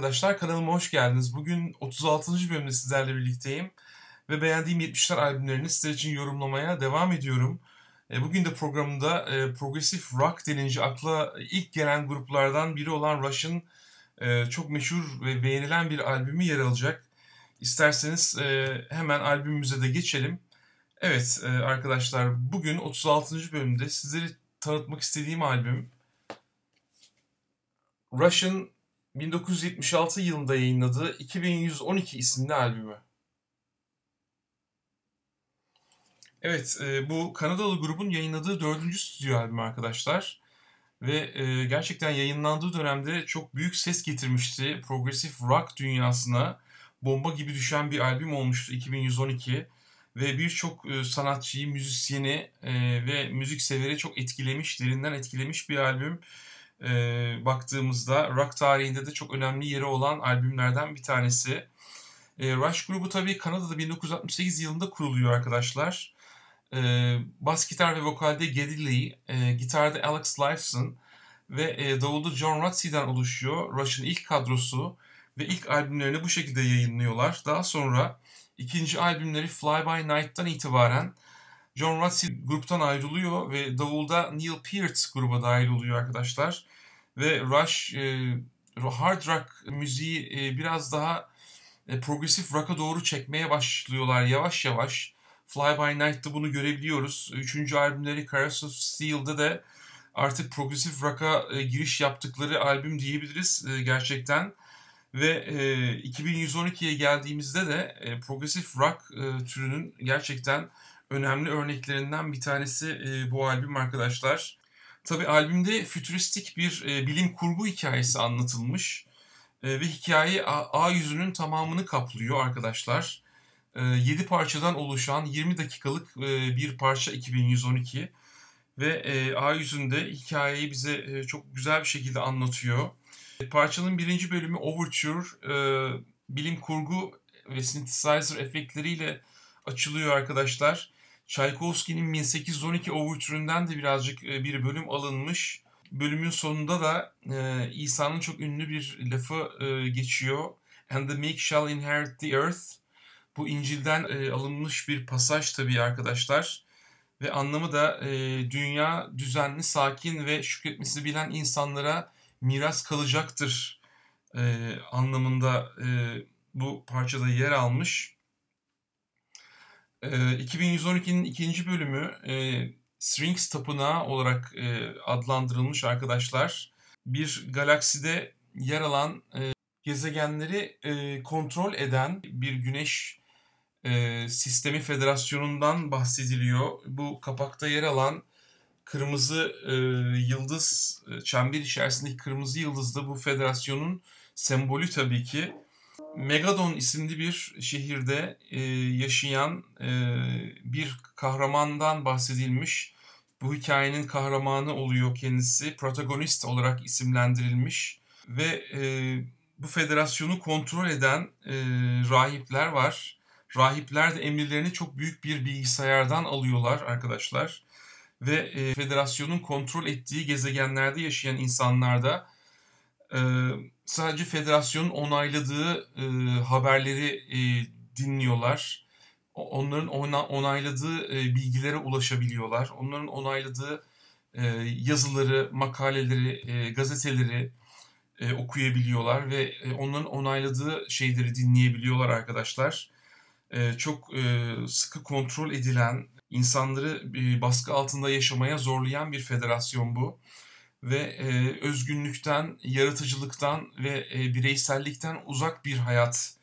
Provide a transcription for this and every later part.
arkadaşlar, kanalıma hoş geldiniz. Bugün 36. bölümde sizlerle birlikteyim ve beğendiğim 70'ler albümlerini sizler için yorumlamaya devam ediyorum. E, bugün de programımda e, progressive rock denince akla ilk gelen gruplardan biri olan Rush'ın e, çok meşhur ve beğenilen bir albümü yer alacak. İsterseniz hemen albümümüze de geçelim. Evet arkadaşlar, bugün 36. bölümde sizleri tanıtmak istediğim albüm Rush'ın 1976 yılında yayınladığı 2112 isimli albümü. Evet, e, bu Kanadalı grubun yayınladığı dördüncü stüdyo albümü arkadaşlar. Ve e, gerçekten yayınlandığı dönemde çok büyük ses getirmişti. Progressive rock dünyasına bomba gibi düşen bir albüm olmuştu 2112. Ve birçok e, sanatçıyı, müzisyeni ve müzik severi çok etkilemiş, derinden etkilemiş bir albüm e, baktığımızda rock tarihinde de çok önemli yeri olan albümlerden bir tanesi. E, Rush grubu tabii Kanada'da 1968 yılında kuruluyor arkadaşlar. E, bas gitar ve vokalde Geddy Lee, e, gitarda Alex Lifeson ve e, davulda John Rutsey'den oluşuyor. Rush'ın ilk kadrosu ve ilk albümlerini bu şekilde yayınlıyorlar. Daha sonra ikinci albümleri Fly By Night'tan itibaren John Rutsey gruptan ayrılıyor ve davulda Neil Peart gruba dahil oluyor arkadaşlar. Ve Rush e, hard rock müziği e, biraz daha e, progresif rock'a doğru çekmeye başlıyorlar yavaş yavaş. Fly By Night'ta bunu görebiliyoruz. Üçüncü albümleri Carousel of Steel'de de artık progresif rock'a e, giriş yaptıkları albüm diyebiliriz e, gerçekten. Ve e, 2112'ye geldiğimizde de e, progresif rock e, türünün gerçekten önemli örneklerinden bir tanesi e, bu albüm arkadaşlar. Tabi albümde fütüristik bir e, bilim kurgu hikayesi anlatılmış e, ve hikaye A, A yüzünün tamamını kaplıyor arkadaşlar. E, 7 parçadan oluşan 20 dakikalık e, bir parça 2112 ve e, A yüzünde hikayeyi bize e, çok güzel bir şekilde anlatıyor. E, parçanın birinci bölümü Overture, e, bilim kurgu ve synthesizer efektleriyle açılıyor arkadaşlar. Tchaikovsky'nin 1812 Overture'ünden de birazcık e, bir bölüm alınmış. Bölümün sonunda da e, İsa'nın çok ünlü bir lafı e, geçiyor. And the meek shall inherit the earth. Bu İncil'den e, alınmış bir pasaj tabii arkadaşlar. Ve anlamı da e, dünya düzenli, sakin ve şükretmesi bilen insanlara miras kalacaktır e, anlamında e, bu parçada yer almış. 2112'nin ikinci bölümü e, Sphinx Tapınağı olarak e, adlandırılmış arkadaşlar. Bir galakside yer alan e, gezegenleri e, kontrol eden bir güneş e, sistemi federasyonundan bahsediliyor. Bu kapakta yer alan kırmızı e, yıldız, çember içerisindeki kırmızı yıldız da bu federasyonun sembolü tabii ki. Megadon isimli bir şehirde e, yaşayan e, bir kahramandan bahsedilmiş. Bu hikayenin kahramanı oluyor kendisi. Protagonist olarak isimlendirilmiş. Ve e, bu federasyonu kontrol eden e, rahipler var. Rahipler de emirlerini çok büyük bir bilgisayardan alıyorlar arkadaşlar. Ve e, federasyonun kontrol ettiği gezegenlerde yaşayan insanlar da e, sadece federasyonun onayladığı e, haberleri e, dinliyorlar. Onların ona, onayladığı e, bilgilere ulaşabiliyorlar. Onların onayladığı e, yazıları, makaleleri, e, gazeteleri okuyabiliyorlar ve onların onayladığı şeyleri dinleyebiliyorlar arkadaşlar. Çok sıkı kontrol edilen, insanları baskı altında yaşamaya zorlayan bir federasyon bu ve e, özgünlükten, yaratıcılıktan ve e, bireysellikten uzak bir hayat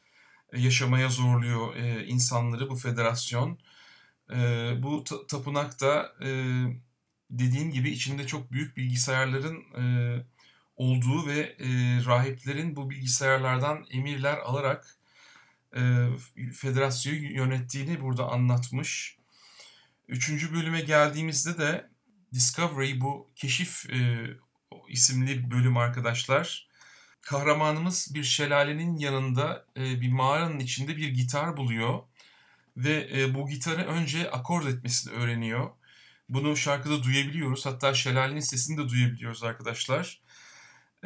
e, yaşamaya zorluyor e, insanları bu federasyon. E, bu tapınak da e, dediğim gibi içinde çok büyük bilgisayarların e, olduğu ve e, rahiplerin bu bilgisayarlardan emirler alarak e, federasyonu yönettiğini burada anlatmış. Üçüncü bölüme geldiğimizde de Discovery bu keşif e, isimli bölüm arkadaşlar. Kahramanımız bir şelalenin yanında e, bir mağaranın içinde bir gitar buluyor ve e, bu gitarı önce akord etmesini öğreniyor. Bunu şarkıda duyabiliyoruz. Hatta şelalenin sesini de duyabiliyoruz arkadaşlar.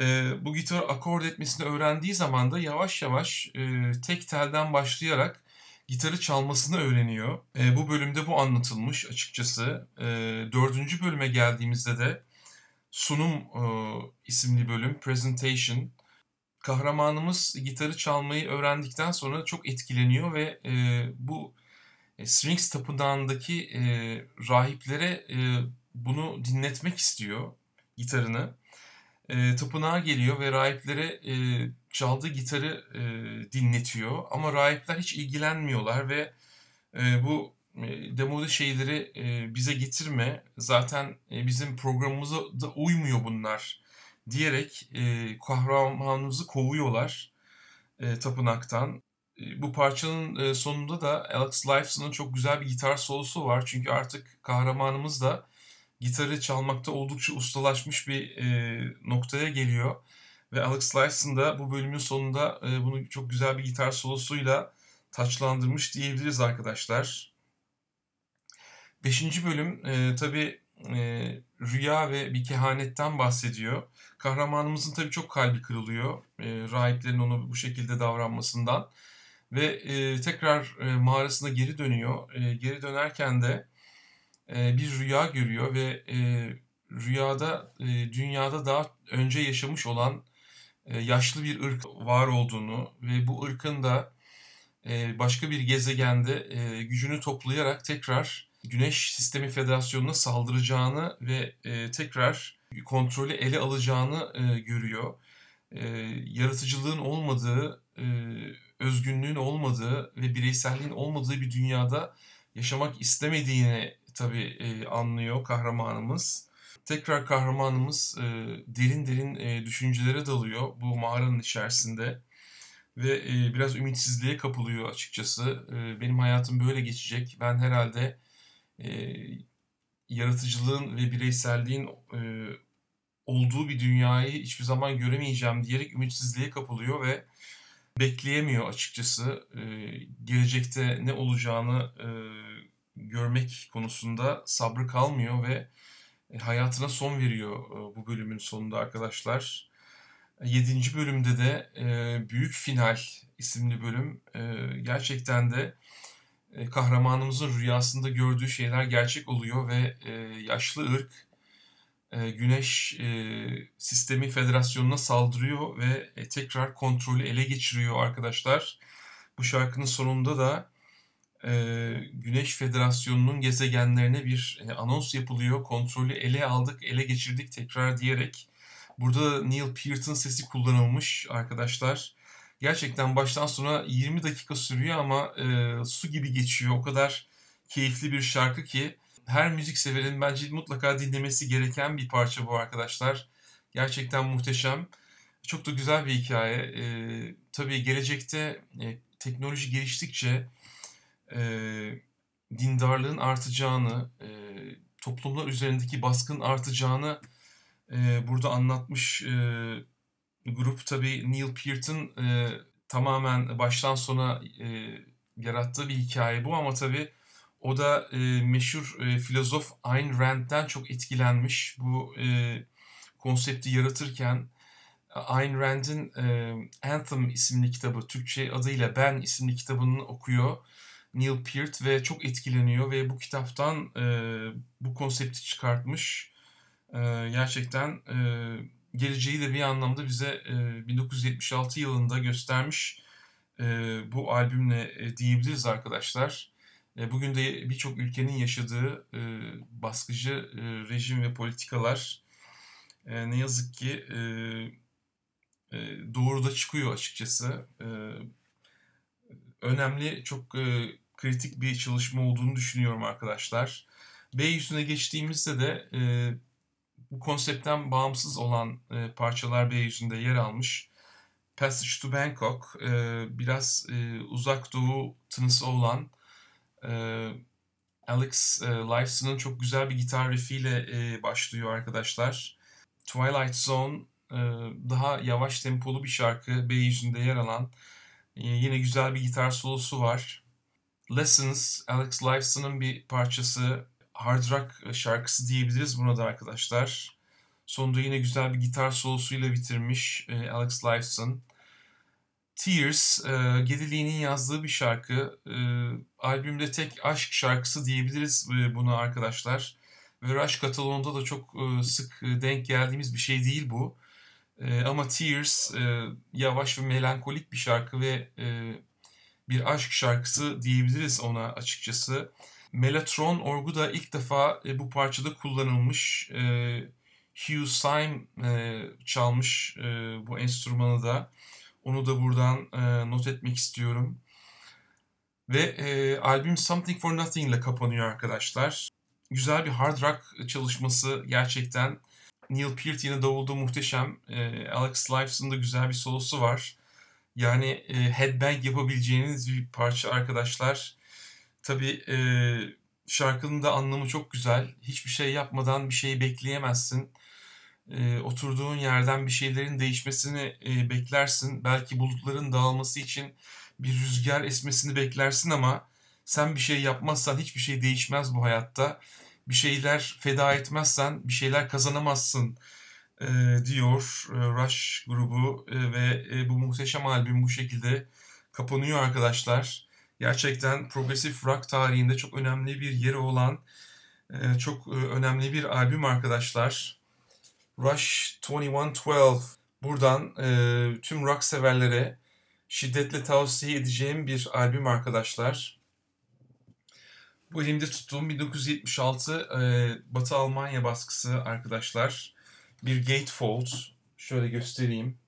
E, bu gitar akord etmesini öğrendiği zaman da yavaş yavaş e, tek telden başlayarak gitarı çalmasını öğreniyor. E, bu bölümde bu anlatılmış açıkçası. E, dördüncü bölüme geldiğimizde de Sunum e, isimli bölüm, Presentation. Kahramanımız gitarı çalmayı öğrendikten sonra çok etkileniyor ve e, bu e, Sphinx Tapınağı'ndaki e, rahiplere e, bunu dinletmek istiyor gitarını. E, tapınağa geliyor ve rahiplere e, çaldığı gitarı e, dinletiyor. Ama rahipler hiç ilgilenmiyorlar ve e, bu e, demode şeyleri e, bize getirme. Zaten e, bizim programımıza da uymuyor bunlar diyerek e, kahramanımızı kovuyorlar e, tapınaktan. E, bu parçanın e, sonunda da Alex Lifeson'ın çok güzel bir gitar solosu var. Çünkü artık kahramanımız da gitarı çalmakta oldukça ustalaşmış bir e, noktaya geliyor. Ve Alex Lifeson da bu bölümün sonunda e, bunu çok güzel bir gitar solosuyla taçlandırmış diyebiliriz arkadaşlar. Beşinci bölüm e, tabii e, rüya ve bir kehanetten bahsediyor. Kahramanımızın tabii çok kalbi kırılıyor. E, rahiplerin onu bu şekilde davranmasından. Ve e, tekrar e, mağarasına geri dönüyor. E, geri dönerken de e, bir rüya görüyor ve e, rüyada e, dünyada daha önce yaşamış olan yaşlı bir ırk var olduğunu ve bu ırkın da e, başka bir gezegende e, gücünü toplayarak tekrar Güneş Sistemi Federasyonu'na saldıracağını ve e, tekrar kontrolü ele alacağını e, görüyor. E, yaratıcılığın olmadığı, e, özgünlüğün olmadığı ve bireyselliğin olmadığı bir dünyada yaşamak istemediğini tabii e, anlıyor kahramanımız. Tekrar kahramanımız e, derin derin e, düşüncelere dalıyor bu mağaranın içerisinde ve e, biraz ümitsizliğe kapılıyor açıkçası. E, benim hayatım böyle geçecek. Ben herhalde e, yaratıcılığın ve bireyselliğin e, olduğu bir dünyayı hiçbir zaman göremeyeceğim diyerek ümitsizliğe kapılıyor ve bekleyemiyor açıkçası. E, gelecekte ne olacağını e, görmek konusunda sabrı kalmıyor ve hayatına son veriyor e, bu bölümün sonunda arkadaşlar. Yedinci bölümde de e, Büyük Final isimli bölüm gerçekten de kahramanımızın rüyasında gördüğü şeyler gerçek oluyor ve yaşlı ırk Güneş Sistemi Federasyonu'na saldırıyor ve tekrar kontrolü ele geçiriyor arkadaşlar. Bu şarkının sonunda da Güneş Federasyonu'nun gezegenlerine bir anons yapılıyor. Kontrolü ele aldık, ele geçirdik tekrar diyerek. Burada Neil Peart'ın sesi kullanılmış arkadaşlar. Gerçekten baştan sona 20 dakika sürüyor ama e, su gibi geçiyor. O kadar keyifli bir şarkı ki her müzik severin bence mutlaka dinlemesi gereken bir parça bu arkadaşlar. Gerçekten muhteşem. Çok da güzel bir hikaye. E, tabii gelecekte e, teknoloji geliştikçe e, dindarlığın artacağını, e, toplumlar üzerindeki baskın artacağını e, burada anlatmış e, grup. Tabii Neil Peart'ın e, tamamen baştan sona e, yarattığı bir hikaye bu ama tabii o da e, meşhur e, filozof Ayn Rand'den çok etkilenmiş. Bu e, konsepti yaratırken Ayn Rand'in e, Anthem isimli kitabı, Türkçe adıyla Ben isimli kitabını okuyor Neil Peart ve çok etkileniyor ve bu kitaptan e, bu konsepti çıkartmış. E, gerçekten e, geleceği de bir anlamda bize e, 1976 yılında göstermiş e, bu albümle e, diyebiliriz arkadaşlar. E, bugün de birçok ülkenin yaşadığı e, baskıcı e, rejim ve politikalar e, ne yazık ki e, e, doğru da çıkıyor açıkçası. E, önemli, çok e, kritik bir çalışma olduğunu düşünüyorum arkadaşlar. B yüzüne geçtiğimizde de e, bu konseptten bağımsız olan e, parçalar B yüzünde yer almış. Passage to Bangkok e, biraz e, uzak doğu tınısı olan e, Alex e, Lifeson'ın çok güzel bir gitar riffiyle e, başlıyor arkadaşlar. Twilight Zone e, daha yavaş tempolu bir şarkı B yüzünde yer alan. E, yine güzel bir gitar solosu var. Lessons, Alex Lifeson'ın bir parçası. Hard rock şarkısı diyebiliriz buna da arkadaşlar. Sonunda yine güzel bir gitar solosuyla bitirmiş e, Alex Lifeson. Tears, e, Gedili'nin yazdığı bir şarkı. E, albümde tek aşk şarkısı diyebiliriz buna arkadaşlar. Ve Rush katalonunda da çok sık denk geldiğimiz bir şey değil bu. E, ama Tears e, yavaş ve melankolik bir şarkı ve e, bir aşk şarkısı diyebiliriz ona açıkçası. Melatron orgu da ilk defa e, bu parçada kullanılmış. E, Hugh Syme e, çalmış e, bu enstrümanı da. Onu da buradan e, not etmek istiyorum. Ve e, albüm Something for Nothing ile kapanıyor arkadaşlar. Güzel bir hard rock çalışması gerçekten. Neil Peart yine davulda muhteşem. E, Alex Lifeson da güzel bir solosu var. Yani e, headbang yapabileceğiniz bir parça arkadaşlar. Tabii e, şarkının da anlamı çok güzel. Hiçbir şey yapmadan bir şeyi bekleyemezsin. E, oturduğun yerden bir şeylerin değişmesini e, beklersin. Belki bulutların dağılması için bir rüzgar esmesini beklersin ama sen bir şey yapmazsan hiçbir şey değişmez bu hayatta. Bir şeyler feda etmezsen bir şeyler kazanamazsın e, diyor e, Rush grubu e, ve e, bu muhteşem albüm bu şekilde kapanıyor arkadaşlar. Gerçekten progresif rock tarihinde çok önemli bir yeri olan e, çok e, önemli bir albüm arkadaşlar. Rush 2112 buradan e, tüm rock severlere şiddetle tavsiye edeceğim bir albüm arkadaşlar. Bu elimde tuttuğum 1976 e, Batı Almanya baskısı arkadaşlar. Bir gatefold. Şöyle göstereyim.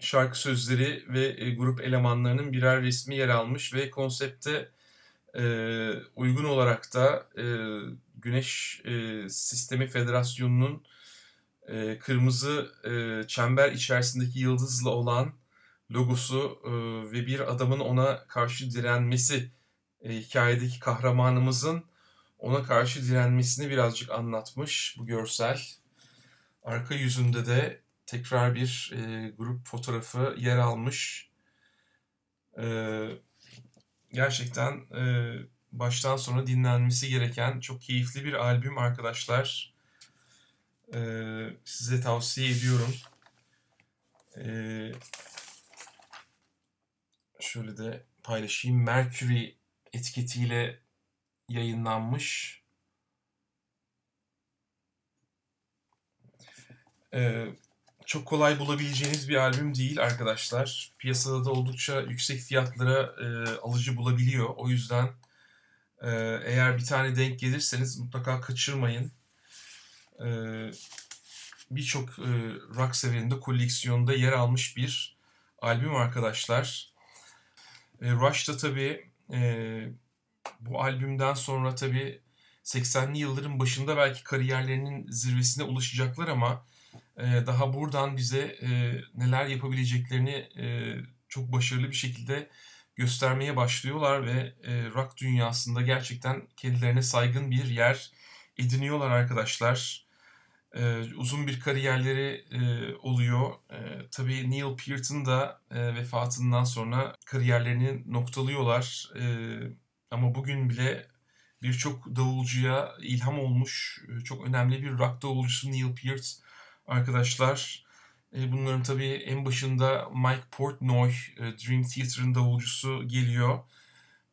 Şarkı sözleri ve e, grup elemanlarının birer resmi yer almış ve konsepte e, uygun olarak da e, Güneş e, Sistemi Federasyonu'nun e, kırmızı e, çember içerisindeki yıldızla olan logosu e, ve bir adamın ona karşı direnmesi e, hikayedeki kahramanımızın ona karşı direnmesini birazcık anlatmış bu görsel. Arka yüzünde de tekrar bir e, grup fotoğrafı yer almış. Gerçekten baştan sona dinlenmesi gereken çok keyifli bir albüm arkadaşlar. Size tavsiye ediyorum. Şöyle de paylaşayım. Mercury etiketiyle yayınlanmış. Ee, çok kolay bulabileceğiniz bir albüm değil arkadaşlar. Piyasada da oldukça yüksek fiyatlara e, alıcı bulabiliyor. O yüzden e, eğer bir tane denk gelirseniz mutlaka kaçırmayın. E, Birçok e, rock severinde koleksiyonda yer almış bir albüm arkadaşlar. E, Rush da tabii e, bu albümden sonra tabii 80'li yılların başında belki kariyerlerinin zirvesine ulaşacaklar ama e, daha buradan bize e, neler yapabileceklerini e, çok başarılı bir şekilde göstermeye başlıyorlar ve e, rock dünyasında gerçekten kendilerine saygın bir yer ediniyorlar arkadaşlar. E, uzun bir kariyerleri e, oluyor. E, tabii Neil Peart'ın da e, vefatından sonra kariyerlerini noktalıyorlar. E, ama bugün bile birçok davulcuya ilham olmuş çok önemli bir rock davulcusu Neil Peart arkadaşlar. E, bunların tabii en başında Mike Portnoy, e, Dream Theater'ın davulcusu geliyor.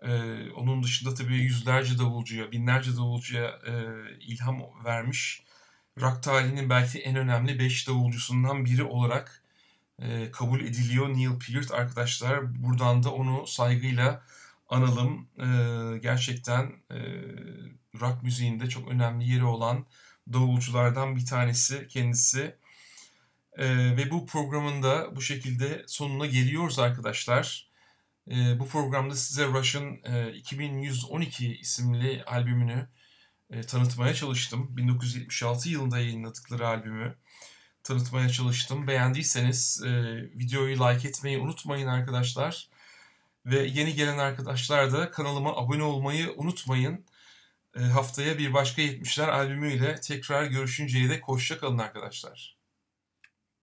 E, onun dışında tabii yüzlerce davulcuya, binlerce davulcuya ilham vermiş. Rock tarihinin belki en önemli 5 davulcusundan biri olarak kabul ediliyor Neil Peart arkadaşlar. Buradan da onu saygıyla analım. gerçekten rock müziğinde çok önemli yeri olan davulculardan bir tanesi kendisi. E, ve bu programın da bu şekilde sonuna geliyoruz arkadaşlar. E, bu programda size Rush'ın e, 2112 isimli albümünü e, tanıtmaya çalıştım. 1976 yılında yayınladıkları albümü tanıtmaya çalıştım. Beğendiyseniz e, videoyu like etmeyi unutmayın arkadaşlar. Ve yeni gelen arkadaşlar da kanalıma abone olmayı unutmayın. E, haftaya bir başka 70'ler albümüyle tekrar görüşünceye dek hoşça kalın arkadaşlar.